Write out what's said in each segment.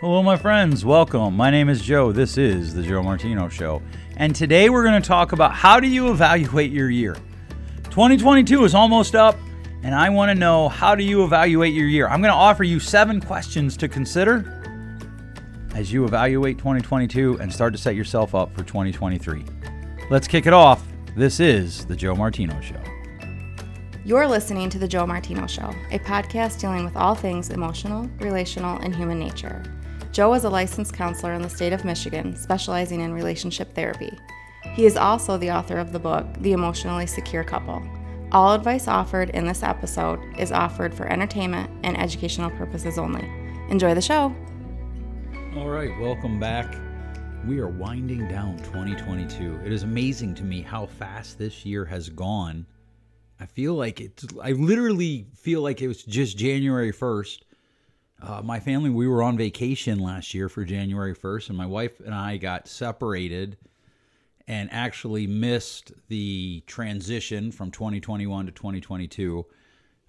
Hello, my friends. Welcome. My name is Joe. This is The Joe Martino Show. And today we're going to talk about how do you evaluate your year? 2022 is almost up, and I want to know how do you evaluate your year? I'm going to offer you seven questions to consider as you evaluate 2022 and start to set yourself up for 2023. Let's kick it off. This is The Joe Martino Show. You're listening to The Joe Martino Show, a podcast dealing with all things emotional, relational, and human nature. Joe is a licensed counselor in the state of Michigan, specializing in relationship therapy. He is also the author of the book, The Emotionally Secure Couple. All advice offered in this episode is offered for entertainment and educational purposes only. Enjoy the show. All right, welcome back. We are winding down 2022. It is amazing to me how fast this year has gone. I feel like it's, I literally feel like it was just January 1st. Uh, my family, we were on vacation last year for January 1st, and my wife and I got separated and actually missed the transition from 2021 to 2022,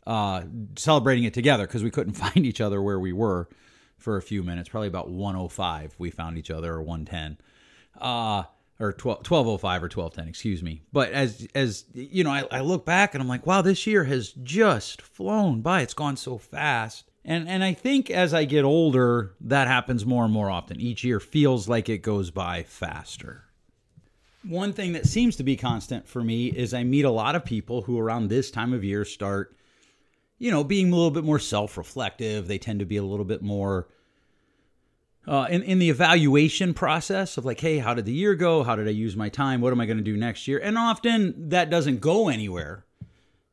uh, celebrating it together because we couldn't find each other where we were for a few minutes. Probably about 105 we found each other, or 110. Uh, or 12, 1205 or 1210 excuse me but as as you know I, I look back and i'm like wow this year has just flown by it's gone so fast and and i think as i get older that happens more and more often each year feels like it goes by faster one thing that seems to be constant for me is i meet a lot of people who around this time of year start you know being a little bit more self-reflective they tend to be a little bit more uh, in, in the evaluation process of like, hey, how did the year go? How did I use my time? What am I going to do next year? And often that doesn't go anywhere.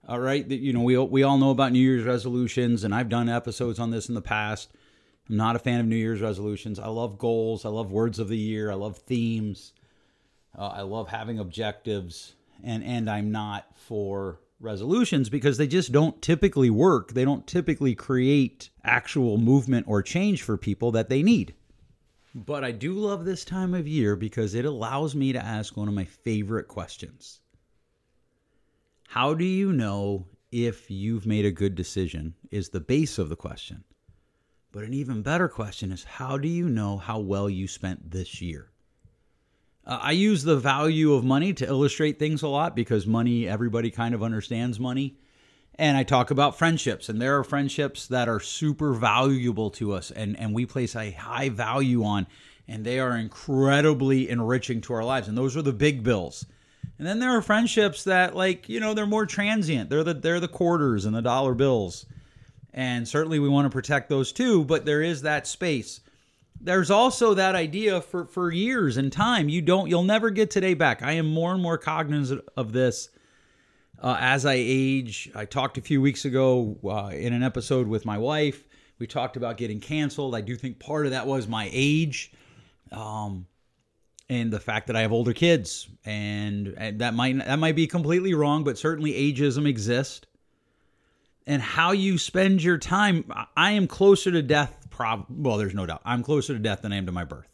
All right, you know we we all know about New Year's resolutions, and I've done episodes on this in the past. I'm not a fan of New Year's resolutions. I love goals. I love words of the year. I love themes. Uh, I love having objectives, and and I'm not for resolutions because they just don't typically work. They don't typically create actual movement or change for people that they need. But I do love this time of year because it allows me to ask one of my favorite questions. How do you know if you've made a good decision? Is the base of the question. But an even better question is how do you know how well you spent this year? Uh, I use the value of money to illustrate things a lot because money, everybody kind of understands money. And I talk about friendships, and there are friendships that are super valuable to us and, and we place a high value on, and they are incredibly enriching to our lives. And those are the big bills. And then there are friendships that, like, you know, they're more transient. They're the they're the quarters and the dollar bills. And certainly we want to protect those too, but there is that space. There's also that idea for for years and time you don't you'll never get today back. I am more and more cognizant of this uh, as i age. I talked a few weeks ago uh, in an episode with my wife. We talked about getting canceled. I do think part of that was my age. Um, and the fact that i have older kids and, and that might that might be completely wrong but certainly ageism exists and how you spend your time i am closer to death prob well, there's no doubt. I'm closer to death than I am to my birth.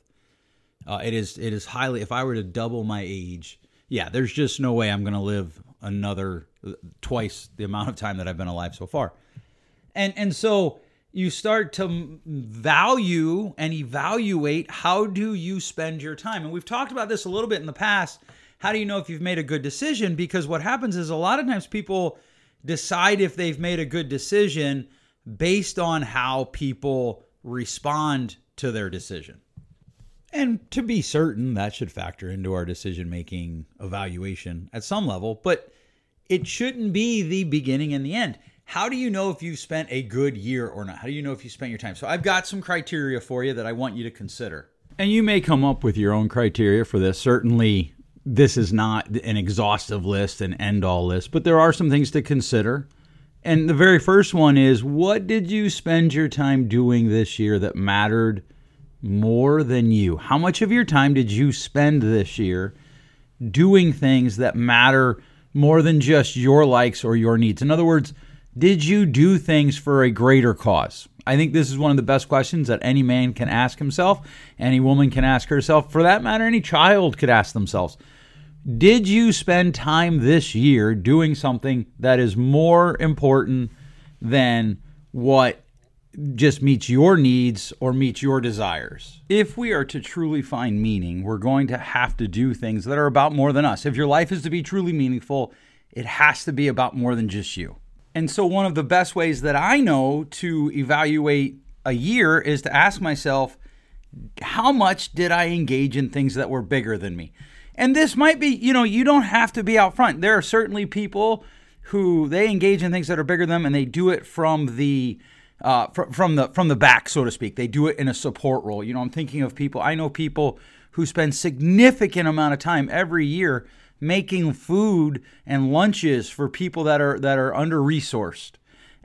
Uh, it is it is highly. If I were to double my age, yeah, there's just no way I'm going to live another twice the amount of time that I've been alive so far. And and so you start to value and evaluate how do you spend your time. And we've talked about this a little bit in the past. How do you know if you've made a good decision? Because what happens is a lot of times people decide if they've made a good decision based on how people respond to their decision. And to be certain, that should factor into our decision making evaluation at some level, but it shouldn't be the beginning and the end. How do you know if you've spent a good year or not? How do you know if you spent your time? So I've got some criteria for you that I want you to consider. And you may come up with your own criteria for this. Certainly, this is not an exhaustive list, an end all list, but there are some things to consider. And the very first one is what did you spend your time doing this year that mattered more than you? How much of your time did you spend this year doing things that matter more than just your likes or your needs? In other words, did you do things for a greater cause? I think this is one of the best questions that any man can ask himself, any woman can ask herself. For that matter, any child could ask themselves. Did you spend time this year doing something that is more important than what just meets your needs or meets your desires. If we are to truly find meaning, we're going to have to do things that are about more than us. If your life is to be truly meaningful, it has to be about more than just you. And so, one of the best ways that I know to evaluate a year is to ask myself, how much did I engage in things that were bigger than me? And this might be, you know, you don't have to be out front. There are certainly people who they engage in things that are bigger than them and they do it from the uh, fr- from the from the back, so to speak. They do it in a support role. You know, I'm thinking of people. I know people who spend significant amount of time every year making food and lunches for people that are that are under resourced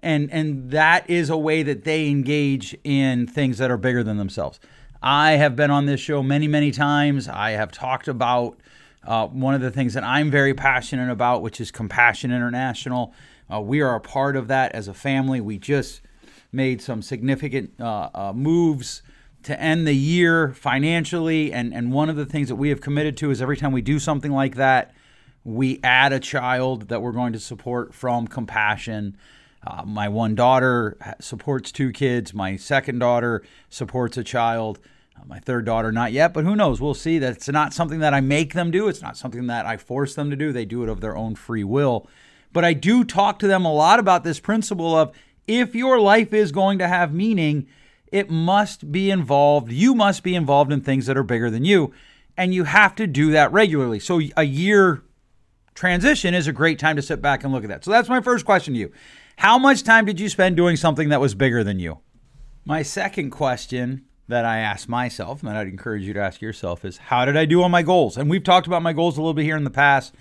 and and that is a way that they engage in things that are bigger than themselves. I have been on this show many many times. I have talked about uh, one of the things that i'm very passionate about which is compassion international. Uh, we are a part of that as a family. We just made some significant uh, uh moves to end the year financially. And, and one of the things that we have committed to is every time we do something like that, we add a child that we're going to support from compassion. Uh, my one daughter supports two kids. My second daughter supports a child. Uh, my third daughter, not yet, but who knows? We'll see. That's not something that I make them do. It's not something that I force them to do. They do it of their own free will. But I do talk to them a lot about this principle of if your life is going to have meaning, it must be involved. You must be involved in things that are bigger than you. And you have to do that regularly. So a year transition is a great time to sit back and look at that. So that's my first question to you. How much time did you spend doing something that was bigger than you? My second question that I ask myself, and I'd encourage you to ask yourself, is how did I do on my goals? And we've talked about my goals a little bit here in the past.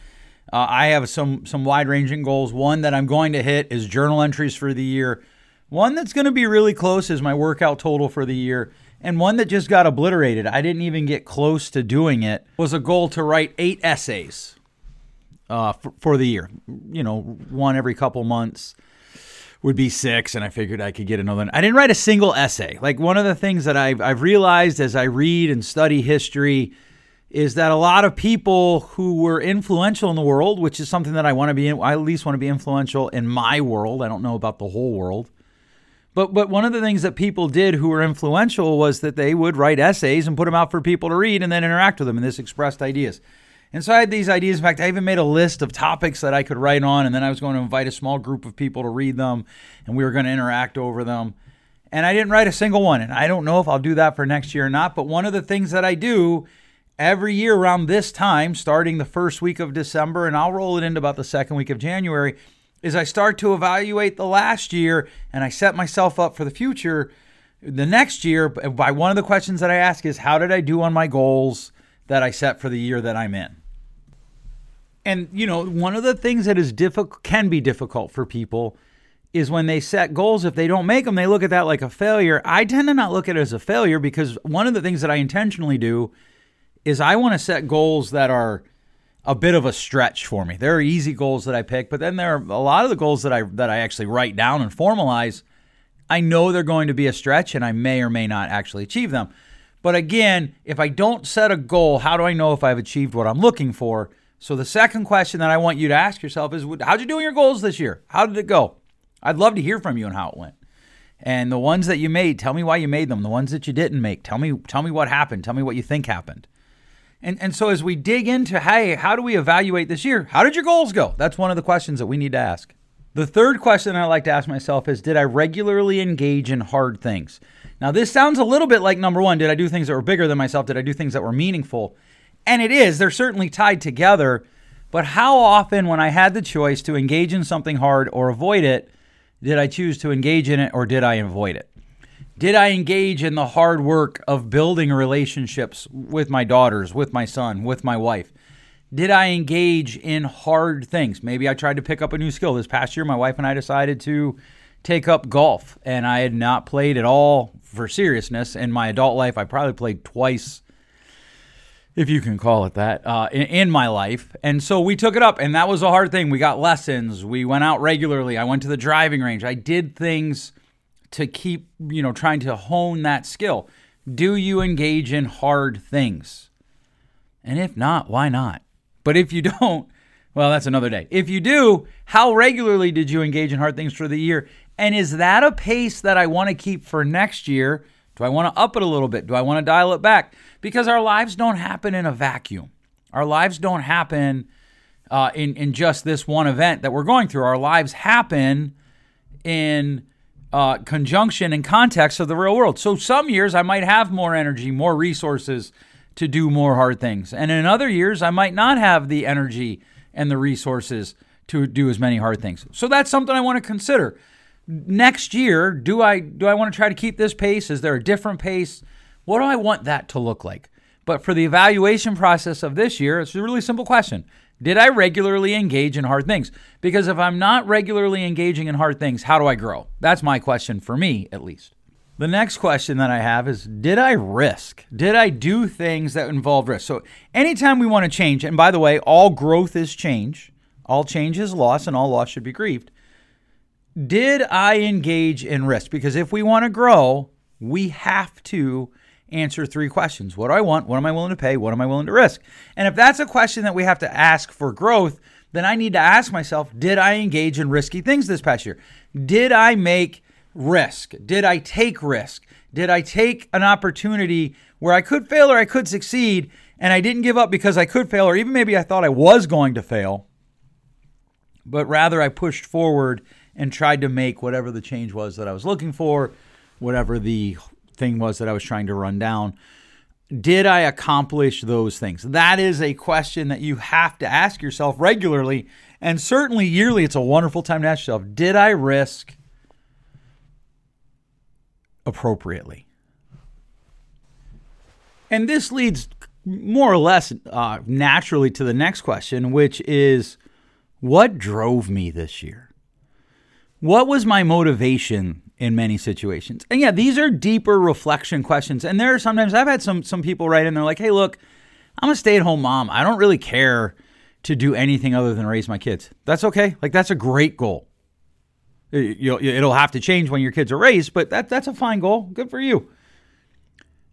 Uh, I have some some wide ranging goals. One that I'm going to hit is journal entries for the year. One that's going to be really close is my workout total for the year. And one that just got obliterated, I didn't even get close to doing it, was a goal to write eight essays uh, for, for the year. You know, one every couple months would be six, and I figured I could get another one. I didn't write a single essay. Like one of the things that I've, I've realized as I read and study history is that a lot of people who were influential in the world, which is something that I want to be, I at least want to be influential in my world. I don't know about the whole world. But but one of the things that people did who were influential was that they would write essays and put them out for people to read and then interact with them, and this expressed ideas. And so I had these ideas. In fact, I even made a list of topics that I could write on, and then I was going to invite a small group of people to read them, and we were going to interact over them. And I didn't write a single one, and I don't know if I'll do that for next year or not. But one of the things that I do every year around this time, starting the first week of December, and I'll roll it into about the second week of January, is I start to evaluate the last year and I set myself up for the future the next year by one of the questions that I ask is how did I do on my goals that I set for the year that I'm in? And you know, one of the things that is difficult can be difficult for people is when they set goals if they don't make them they look at that like a failure. I tend to not look at it as a failure because one of the things that I intentionally do is I want to set goals that are a bit of a stretch for me. There are easy goals that I pick, but then there are a lot of the goals that I that I actually write down and formalize. I know they're going to be a stretch and I may or may not actually achieve them. But again, if I don't set a goal, how do I know if I've achieved what I'm looking for? So the second question that I want you to ask yourself is how'd you do in your goals this year? How did it go? I'd love to hear from you on how it went. And the ones that you made, tell me why you made them. The ones that you didn't make, tell me tell me what happened. Tell me what you think happened. And, and so as we dig into, hey, how do we evaluate this year? How did your goals go? That's one of the questions that we need to ask. The third question I like to ask myself is Did I regularly engage in hard things? Now, this sounds a little bit like number one Did I do things that were bigger than myself? Did I do things that were meaningful? And it is, they're certainly tied together. But how often, when I had the choice to engage in something hard or avoid it, did I choose to engage in it or did I avoid it? Did I engage in the hard work of building relationships with my daughters, with my son, with my wife? Did I engage in hard things? Maybe I tried to pick up a new skill. This past year, my wife and I decided to take up golf, and I had not played at all for seriousness in my adult life. I probably played twice, if you can call it that, uh, in, in my life. And so we took it up, and that was a hard thing. We got lessons. We went out regularly. I went to the driving range. I did things to keep, you know, trying to hone that skill? Do you engage in hard things? And if not, why not? But if you don't, Well, that's another day. If you do, how regularly did you engage in hard things for the year? And is that a pace that I want to keep for next year? Do I want to up it a little bit? Do I want to dial it back? Because our lives don't happen in a vacuum. Our lives don't happen uh, in in just this one event that we're going through. Our lives happen in uh, conjunction and context of the real world. So some years I might have more energy, more resources to do more hard things, and in other years I might not have the energy and the resources to do as many hard things. So that's something I want to consider. Next year, do I do I want to try to keep this pace? Is there a different pace? What do I want that to look like? But for the evaluation process of this year, it's a really simple question. Did I regularly engage in hard things? Because if I'm not regularly engaging in hard things, how do I grow? That's my question for me, at least. The next question that I have is Did I risk? Did I do things that involved risk? So, anytime we want to change, and by the way, all growth is change, all change is loss, and all loss should be grieved. Did I engage in risk? Because if we want to grow, we have to answer three questions What do I want? What am I willing to pay? What am I willing to risk? And if that's a question that we have to ask for growth, then I need to ask myself Did I engage in risky things this past year? Did I make risk? Did I take risk? Did I take an opportunity where I could fail or I could succeed and I didn't give up because I could fail or even maybe I thought I was going to fail, but rather I pushed forward and tried to make whatever the change was that I was looking for, whatever the thing was that I was trying to run down. Did I accomplish those things? That is a question that you have to ask yourself regularly and certainly yearly. It's a wonderful time to ask yourself Did I risk appropriately? And this leads more or less uh, naturally to the next question, which is what drove me this year? What was my motivation in many situations? And yeah, these are deeper reflection questions. And there are sometimes I've had some some people write in, they're like, hey, look, I'm a stay-at-home mom. I don't really care to do anything other than raise my kids. That's okay. Like that's a great goal. It'll have to change when your kids are raised, but that, that's a fine goal. Good for you.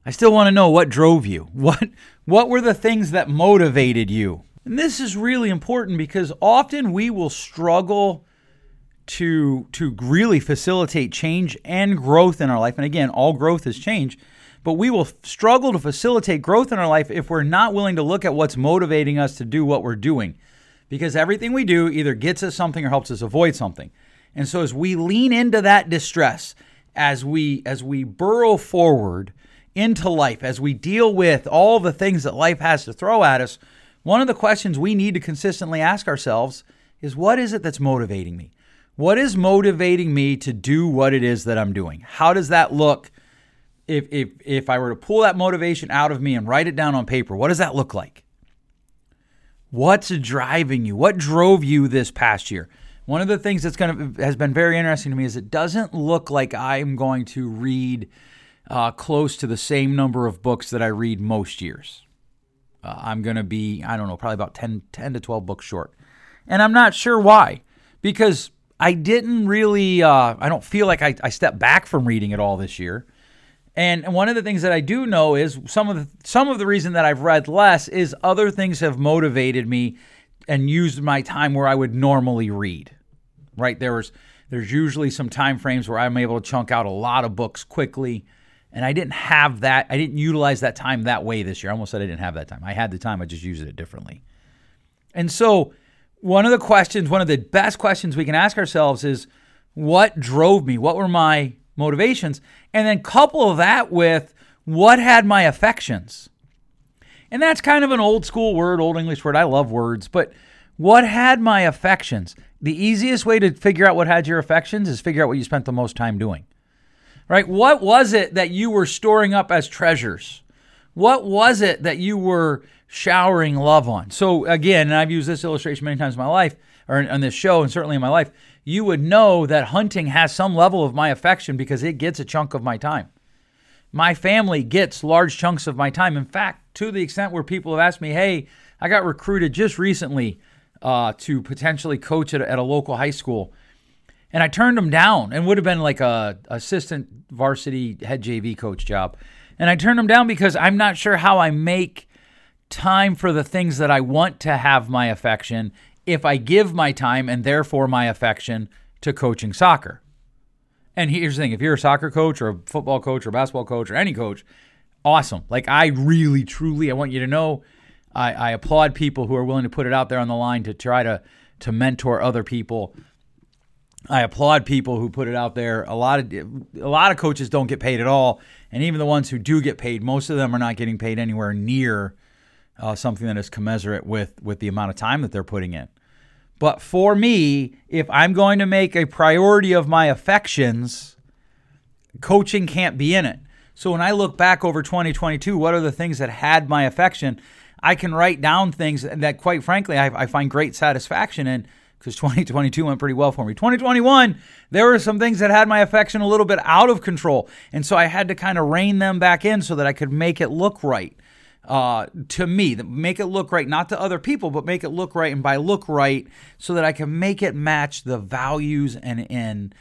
I still want to know what drove you. What what were the things that motivated you? And this is really important because often we will struggle to to really facilitate change and growth in our life. And again, all growth is change, but we will struggle to facilitate growth in our life if we're not willing to look at what's motivating us to do what we're doing. Because everything we do either gets us something or helps us avoid something. And so as we lean into that distress, as we as we burrow forward into life, as we deal with all the things that life has to throw at us, one of the questions we need to consistently ask ourselves is what is it that's motivating me? What is motivating me to do what it is that I'm doing? How does that look if, if, if I were to pull that motivation out of me and write it down on paper? What does that look like? What's driving you? What drove you this past year? One of the things that's going to has been very interesting to me is it doesn't look like I'm going to read uh, close to the same number of books that I read most years. Uh, I'm going to be, I don't know, probably about 10, 10 to 12 books short. And I'm not sure why, because I didn't really, uh, I don't feel like I, I stepped back from reading it all this year. And one of the things that I do know is some of the, some of the reason that I've read less is other things have motivated me and used my time where I would normally read. Right there was there's usually some time frames where I'm able to chunk out a lot of books quickly, and I didn't have that. I didn't utilize that time that way this year. I almost said I didn't have that time. I had the time. I just used it differently. And so one of the questions, one of the best questions we can ask ourselves is what drove me? What were my motivations? And then couple that with what had my affections? And that's kind of an old school word, old English word. I love words, but what had my affections? The easiest way to figure out what had your affections is figure out what you spent the most time doing. Right? What was it that you were storing up as treasures? What was it that you were showering love on. So again, and I've used this illustration many times in my life, or on this show, and certainly in my life, you would know that hunting has some level of my affection because it gets a chunk of my time. My family gets large chunks of my time. In fact, to the extent where people have asked me, "Hey, I got recruited just recently uh, to potentially coach at, at a local high school." and I turned them down and would have been like a assistant varsity head JV coach job. And I turn them down because I'm not sure how I make time for the things that I want to have my affection if I give my time and therefore my affection to coaching soccer. And here's the thing if you're a soccer coach or a football coach or basketball coach or any coach, awesome. Like, I really, truly, I want you to know I, I applaud people who are willing to put it out there on the line to try to, to mentor other people. I applaud people who put it out there. A lot of a lot of coaches don't get paid at all, and even the ones who do get paid, most of them are not getting paid anywhere near uh, something that is commensurate with with the amount of time that they're putting in. But for me, if I'm going to make a priority of my affections, coaching can't be in it. So when I look back over 2022, what are the things that had my affection? I can write down things that, quite frankly, I, I find great satisfaction in because 2022 went pretty well for me. 2021, there were some things that had my affection a little bit out of control. And so I had to kind of rein them back in so that I could make it look right uh, to me, make it look right, not to other people, but make it look right. And by look right, so that I can make it match the values and, and,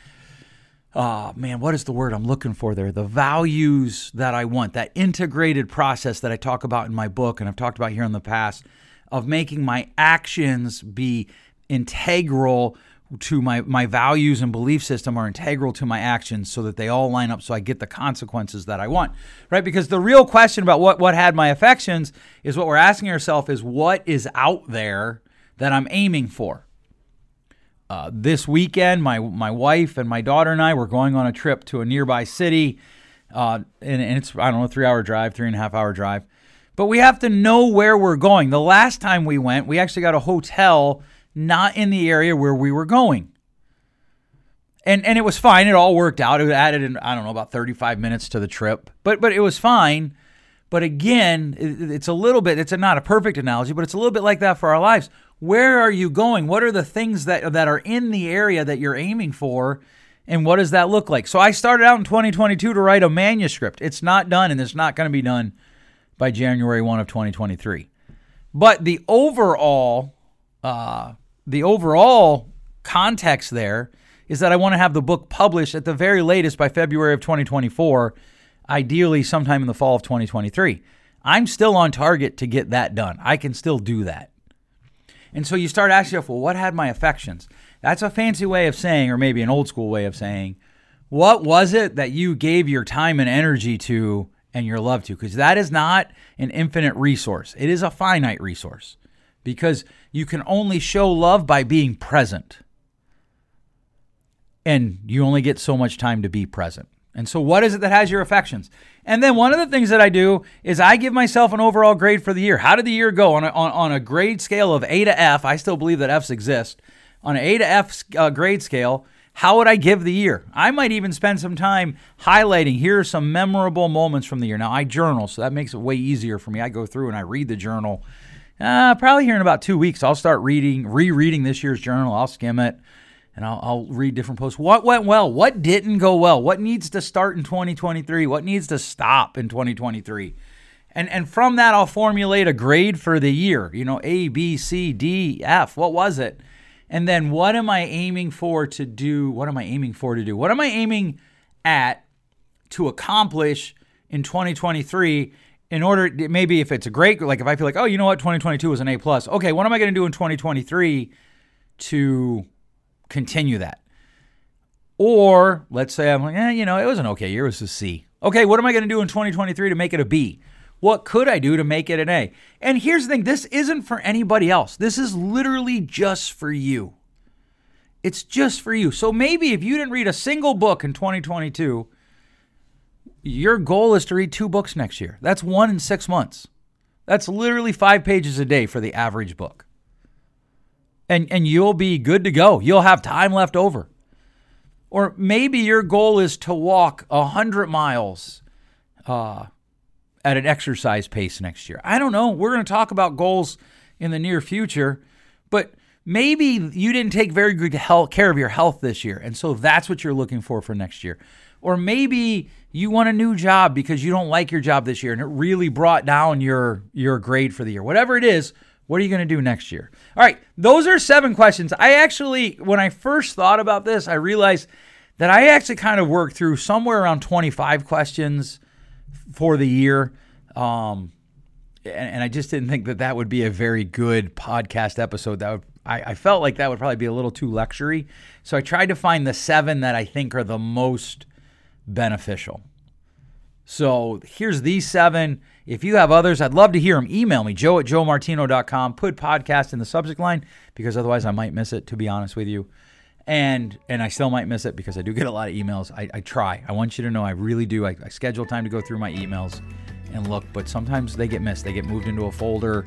uh, man, what is the word I'm looking for there? The values that I want, that integrated process that I talk about in my book and I've talked about here in the past of making my actions be integral to my my values and belief system are integral to my actions so that they all line up so I get the consequences that I want. Right? Because the real question about what what had my affections is what we're asking ourselves is what is out there that I'm aiming for. Uh, this weekend, my my wife and my daughter and I were going on a trip to a nearby city, uh, and, and it's I don't know three hour drive, three and a half hour drive, but we have to know where we're going. The last time we went, we actually got a hotel not in the area where we were going. And and it was fine. It all worked out. It added in, I don't know about 35 minutes to the trip. But but it was fine. But again, it, it's a little bit it's a, not a perfect analogy, but it's a little bit like that for our lives. Where are you going? What are the things that that are in the area that you're aiming for? And what does that look like? So I started out in 2022 to write a manuscript. It's not done and it's not going to be done by January 1 of 2023. But the overall uh, the overall context there is that I want to have the book published at the very latest by February of 2024, ideally sometime in the fall of 2023. I'm still on target to get that done. I can still do that. And so you start asking yourself, well, what had my affections? That's a fancy way of saying, or maybe an old school way of saying, what was it that you gave your time and energy to and your love to? Because that is not an infinite resource, it is a finite resource because you can only show love by being present. And you only get so much time to be present. And so, what is it that has your affections? And then, one of the things that I do is I give myself an overall grade for the year. How did the year go? On a, on, on a grade scale of A to F, I still believe that F's exist. On an A to F uh, grade scale, how would I give the year? I might even spend some time highlighting here are some memorable moments from the year. Now, I journal, so that makes it way easier for me. I go through and I read the journal uh, probably here in about two weeks, I'll start reading, rereading this year's journal. I'll skim it and I'll, I'll, read different posts. What went well? What didn't go well? What needs to start in 2023? What needs to stop in 2023? And, and from that, I'll formulate a grade for the year. You know, A, B, C, D, F. What was it? And then what am I aiming for to do? What am I aiming for to do? What am I aiming at to accomplish in 2023? In order maybe if it's a great like if I feel like oh you know what 2022 was an A plus okay what am I going to do in 2023 to continue that? Or let's say I'm like eh, you know it was an okay year it was a C. Okay what am I going to do in 2023 to make it a B? What could I do to make it an A? And here's the thing this isn't for anybody else. This is literally just for you. It's just for you. So maybe if you didn't read a single book in 2022 your goal is to read two books next year. That's one in six months. That's literally five pages a day for the average book. And, and you'll be good to go. You'll have time left over. Or maybe your goal is to walk 100 miles uh, at an exercise pace next year. I don't know. We're going to talk about goals in the near future, but maybe you didn't take very good health, care of your health this year. And so that's what you're looking for for next year. Or maybe you want a new job because you don't like your job this year and it really brought down your your grade for the year. Whatever it is, what are you going to do next year? All right, those are seven questions. I actually when I first thought about this, I realized that I actually kind of worked through somewhere around 25 questions for the year. Um, and, and I just didn't think that that would be a very good podcast episode. That would I, felt like that would probably be a little too lectury. So I tried to find the seven that I think are the most beneficial. So here's these seven. If you have others, I'd love to hear them. Email me, joe at joemartino.com. Put podcast in the subject line because otherwise I might miss it, to be honest with you. And and I still might miss it because I do get a lot of emails. I, I try. I want you to know I really do. I, I schedule time to go through my emails and look, but sometimes they get missed. They get moved into a folder,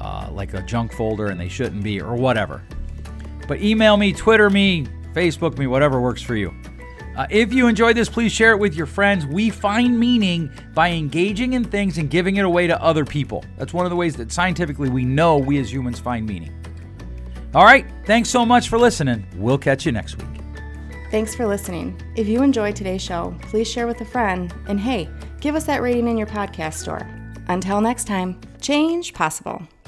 uh, like a junk folder, and they shouldn't be, or whatever. But email me, Twitter me, Facebook me, whatever works for you. Uh, if you enjoyed this, please share it with your friends. We find meaning by engaging in things and giving it away to other people. That's one of the ways that scientifically we know we as humans find meaning. All right, thanks so much for listening. We'll catch you next week. Thanks for listening. If you enjoyed today's show, please share with a friend. And hey, give us that rating in your podcast store. Until next time, change possible.